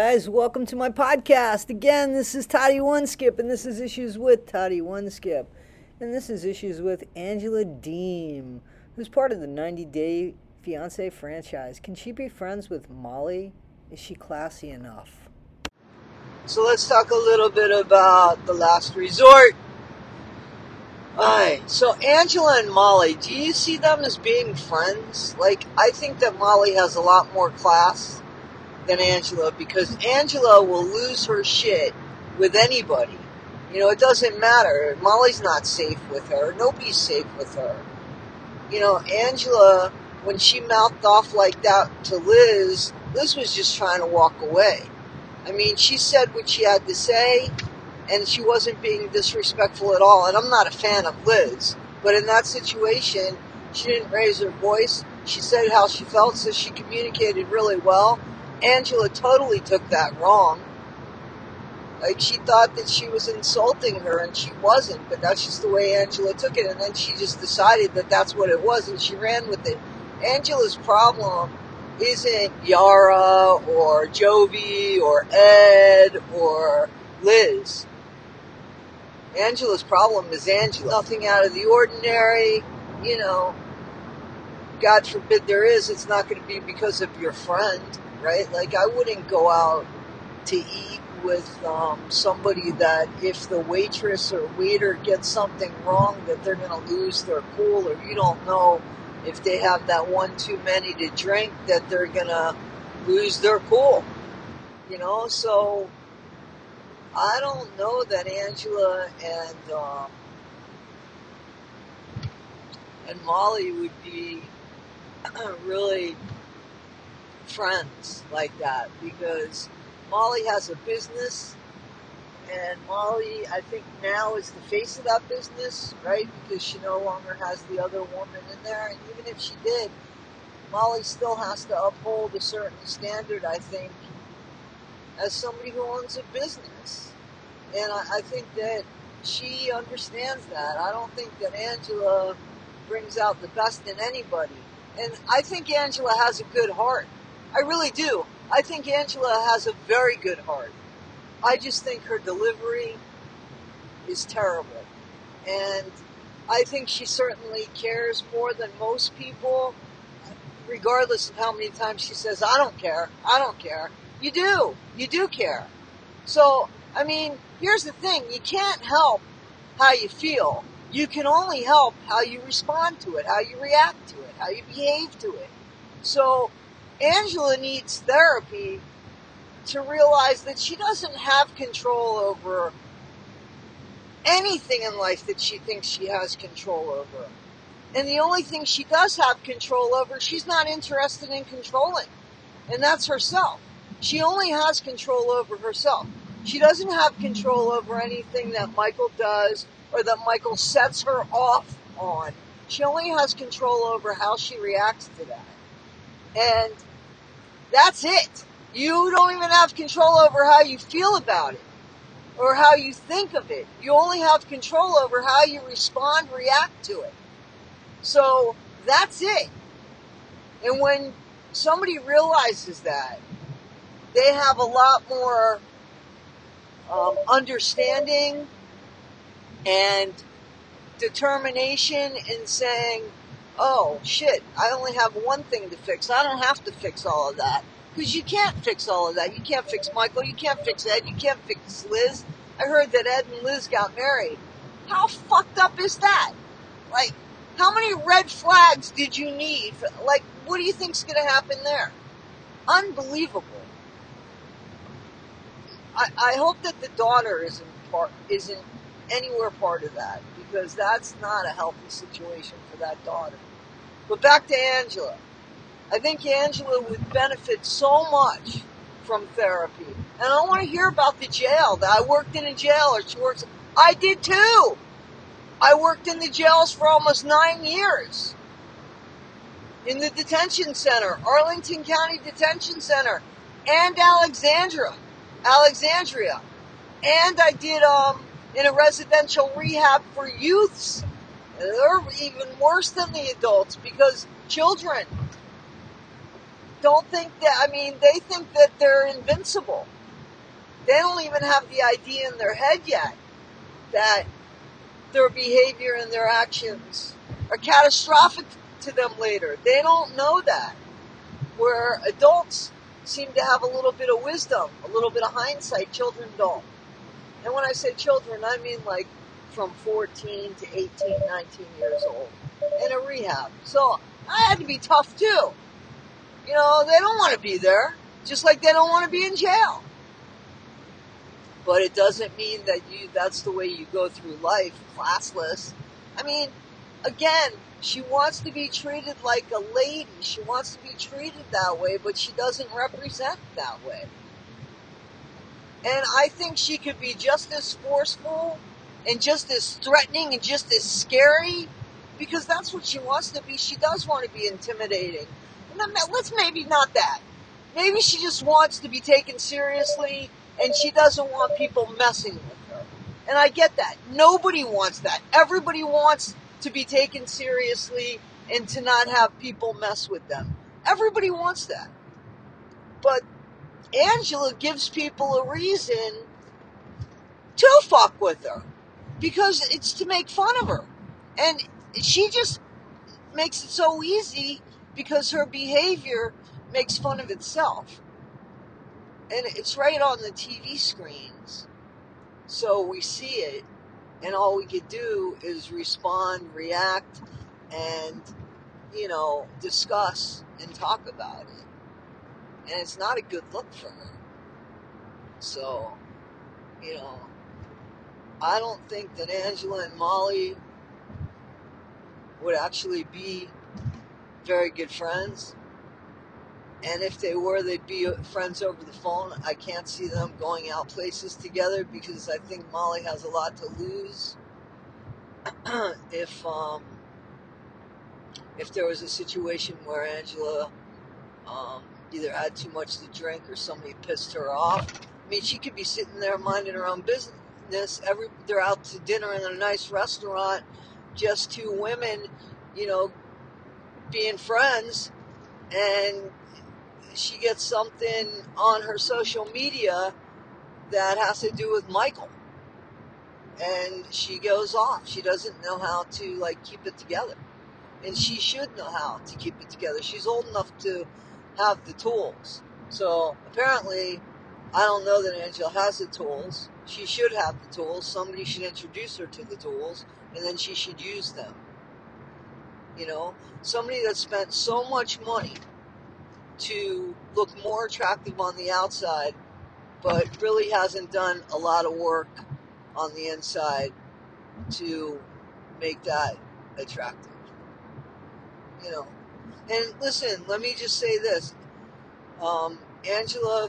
Guys, welcome to my podcast. Again, this is Toddie One Skip, and this is Issues with Toddie One Skip. And this is Issues with Angela Deem, who's part of the 90 Day Fiance franchise. Can she be friends with Molly? Is she classy enough? So let's talk a little bit about The Last Resort. Alright, so Angela and Molly, do you see them as being friends? Like, I think that Molly has a lot more class than Angela because Angela will lose her shit with anybody. You know, it doesn't matter. Molly's not safe with her. Nobody's safe with her. You know, Angela, when she mouthed off like that to Liz, Liz was just trying to walk away. I mean, she said what she had to say, and she wasn't being disrespectful at all. And I'm not a fan of Liz, but in that situation, she didn't raise her voice. She said how she felt, so she communicated really well. Angela totally took that wrong. Like she thought that she was insulting her and she wasn't, but that's just the way Angela took it. And then she just decided that that's what it was and she ran with it. Angela's problem isn't Yara or Jovi or Ed or Liz. Angela's problem is Angela. Nothing out of the ordinary, you know. God forbid there is, it's not going to be because of your friend right? Like I wouldn't go out to eat with um, somebody that if the waitress or waiter gets something wrong that they're going to lose their cool or you don't know if they have that one too many to drink that they're going to lose their cool you know so i don't know that angela and um, and molly would be really friends like that because Molly has a business and Molly, I think now is the face of that business, right? Because she no longer has the other woman in there. And even if she did, Molly still has to uphold a certain standard, I think, as somebody who owns a business. And I, I think that she understands that. I don't think that Angela brings out the best in anybody. And I think Angela has a good heart. I really do. I think Angela has a very good heart. I just think her delivery is terrible. And I think she certainly cares more than most people, regardless of how many times she says, I don't care, I don't care. You do. You do care. So, I mean, here's the thing you can't help how you feel. You can only help how you respond to it, how you react to it, how you behave to it. So, Angela needs therapy to realize that she doesn't have control over anything in life that she thinks she has control over. And the only thing she does have control over, she's not interested in controlling. And that's herself. She only has control over herself. She doesn't have control over anything that Michael does or that Michael sets her off on. She only has control over how she reacts to that. And that's it. You don't even have control over how you feel about it or how you think of it. You only have control over how you respond, react to it. So that's it. And when somebody realizes that, they have a lot more um, understanding and determination in saying, oh shit, I only have one thing to fix. I don't have to fix all of that. Because you can't fix all of that. You can't fix Michael. You can't fix Ed. You can't fix Liz. I heard that Ed and Liz got married. How fucked up is that? Like, how many red flags did you need? Like, what do you think's going to happen there? Unbelievable. I, I hope that the daughter isn't part, isn't anywhere part of that because that's not a healthy situation for that daughter. But back to Angela. I think Angela would benefit so much from therapy. And I want to hear about the jail that I worked in a jail or she works. I did too. I worked in the jails for almost nine years. In the detention center, Arlington County Detention Center, and Alexandria, Alexandria, and I did um in a residential rehab for youths they're even worse than the adults because children. don't think that, I mean, they think that they're invincible. They don't even have the idea in their head yet that their behavior and their actions are catastrophic to them later. They don't know that. Where adults seem to have a little bit of wisdom, a little bit of hindsight, children don't. And when I say children, I mean like from 14 to 18, 19 years old in a rehab. So I had to be tough too. You know, they don't want to be there, just like they don't want to be in jail. But it doesn't mean that you that's the way you go through life, classless. I mean, again, she wants to be treated like a lady. She wants to be treated that way, but she doesn't represent that way. And I think she could be just as forceful and just as threatening and just as scary because that's what she wants to be. She does want to be intimidating. let's maybe not that. Maybe she just wants to be taken seriously and she doesn't want people messing with her. And I get that. Nobody wants that. Everybody wants to be taken seriously and to not have people mess with them. Everybody wants that. But Angela gives people a reason to fuck with her because it's to make fun of her. And she just makes it so easy because her behavior makes fun of itself. And it's right on the TV screens. So we see it, and all we could do is respond, react, and, you know, discuss and talk about it. And it's not a good look for her. So, you know, I don't think that Angela and Molly would actually be very good friends. And if they were, they'd be friends over the phone. I can't see them going out places together because I think Molly has a lot to lose if um, if there was a situation where Angela um, either had too much to drink or somebody pissed her off. I mean, she could be sitting there minding her own business. Every they're out to dinner in a nice restaurant, just two women, you know, being friends, and she gets something on her social media that has to do with Michael. And she goes off. She doesn't know how to like keep it together. And she should know how to keep it together. She's old enough to have the tools. So apparently, I don't know that Angela has the tools. She should have the tools. Somebody should introduce her to the tools, and then she should use them. You know, somebody that spent so much money to look more attractive on the outside, but really hasn't done a lot of work on the inside to make that attractive. You know, and listen, let me just say this. Um, Angela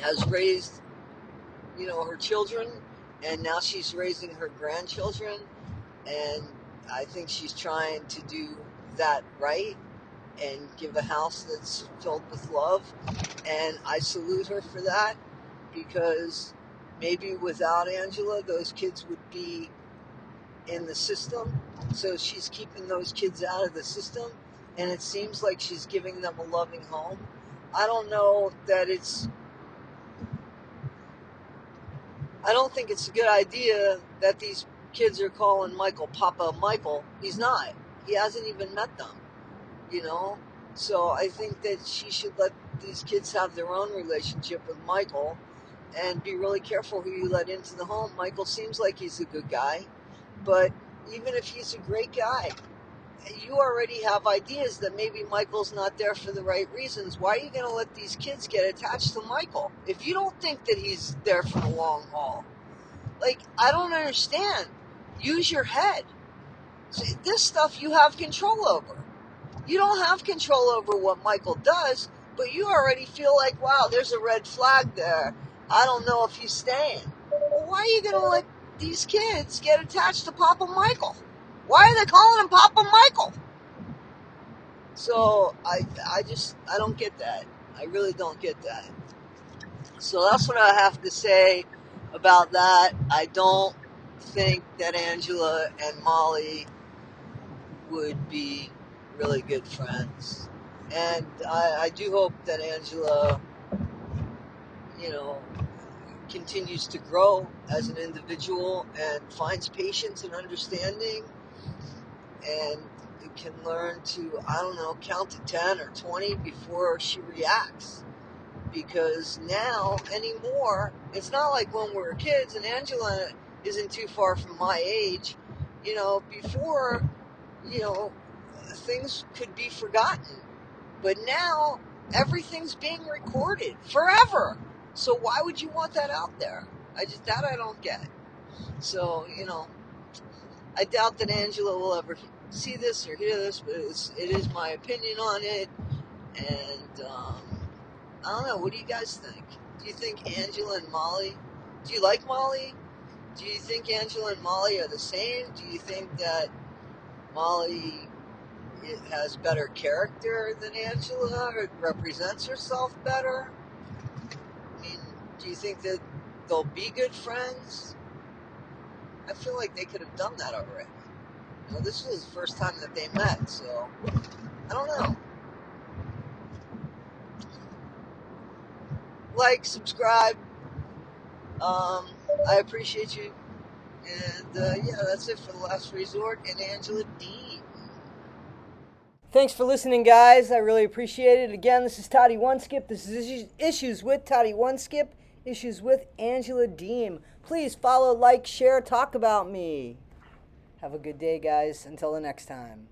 has raised, you know, her children, and now she's raising her grandchildren, and I think she's trying to do that right and give a house that's filled with love. And I salute her for that because maybe without Angela, those kids would be in the system. So she's keeping those kids out of the system. And it seems like she's giving them a loving home. I don't know that it's. I don't think it's a good idea that these kids are calling Michael Papa Michael. He's not. He hasn't even met them you know? So I think that she should let these kids have their own relationship with Michael and be really careful who you let into the home. Michael seems like he's a good guy, but even if he's a great guy, you already have ideas that maybe Michael's not there for the right reasons. Why are you going to let these kids get attached to Michael if you don't think that he's there for the long haul? Like, I don't understand. Use your head. See, this stuff you have control over. You don't have control over what Michael does, but you already feel like, wow, there's a red flag there. I don't know if he's staying. Well, why are you going to let these kids get attached to Papa Michael? Why are they calling him Papa Michael? So I, I just, I don't get that. I really don't get that. So that's what I have to say about that. I don't think that Angela and Molly would be really good friends. And I, I do hope that Angela, you know, continues to grow as an individual and finds patience and understanding and can learn to, I don't know, count to 10 or 20 before she reacts. Because now, anymore, it's not like when we were kids, and Angela isn't too far from my age. You know, before, you know, things could be forgotten. But now, everything's being recorded forever. So why would you want that out there? I just, that I don't get. So, you know, I doubt that Angela will ever see this or hear this, but it's, it is my opinion on it. And um, I don't know. What do you guys think? Do you think Angela and Molly? Do you like Molly? Do you think Angela and Molly are the same? Do you think that Molly has better character than Angela or represents herself better? I mean, do you think that they'll be good friends? I feel like they could have done that already. You know, this was the first time that they met, so I don't know. Like, subscribe. Um, I appreciate you. And uh, yeah, that's it for the last resort and Angela Deem. Thanks for listening, guys. I really appreciate it. Again, this is Toddie One Skip. This is Issues with Toddie One Skip. Issues with Angela Deem. Please follow, like, share, talk about me. Have a good day, guys. Until the next time.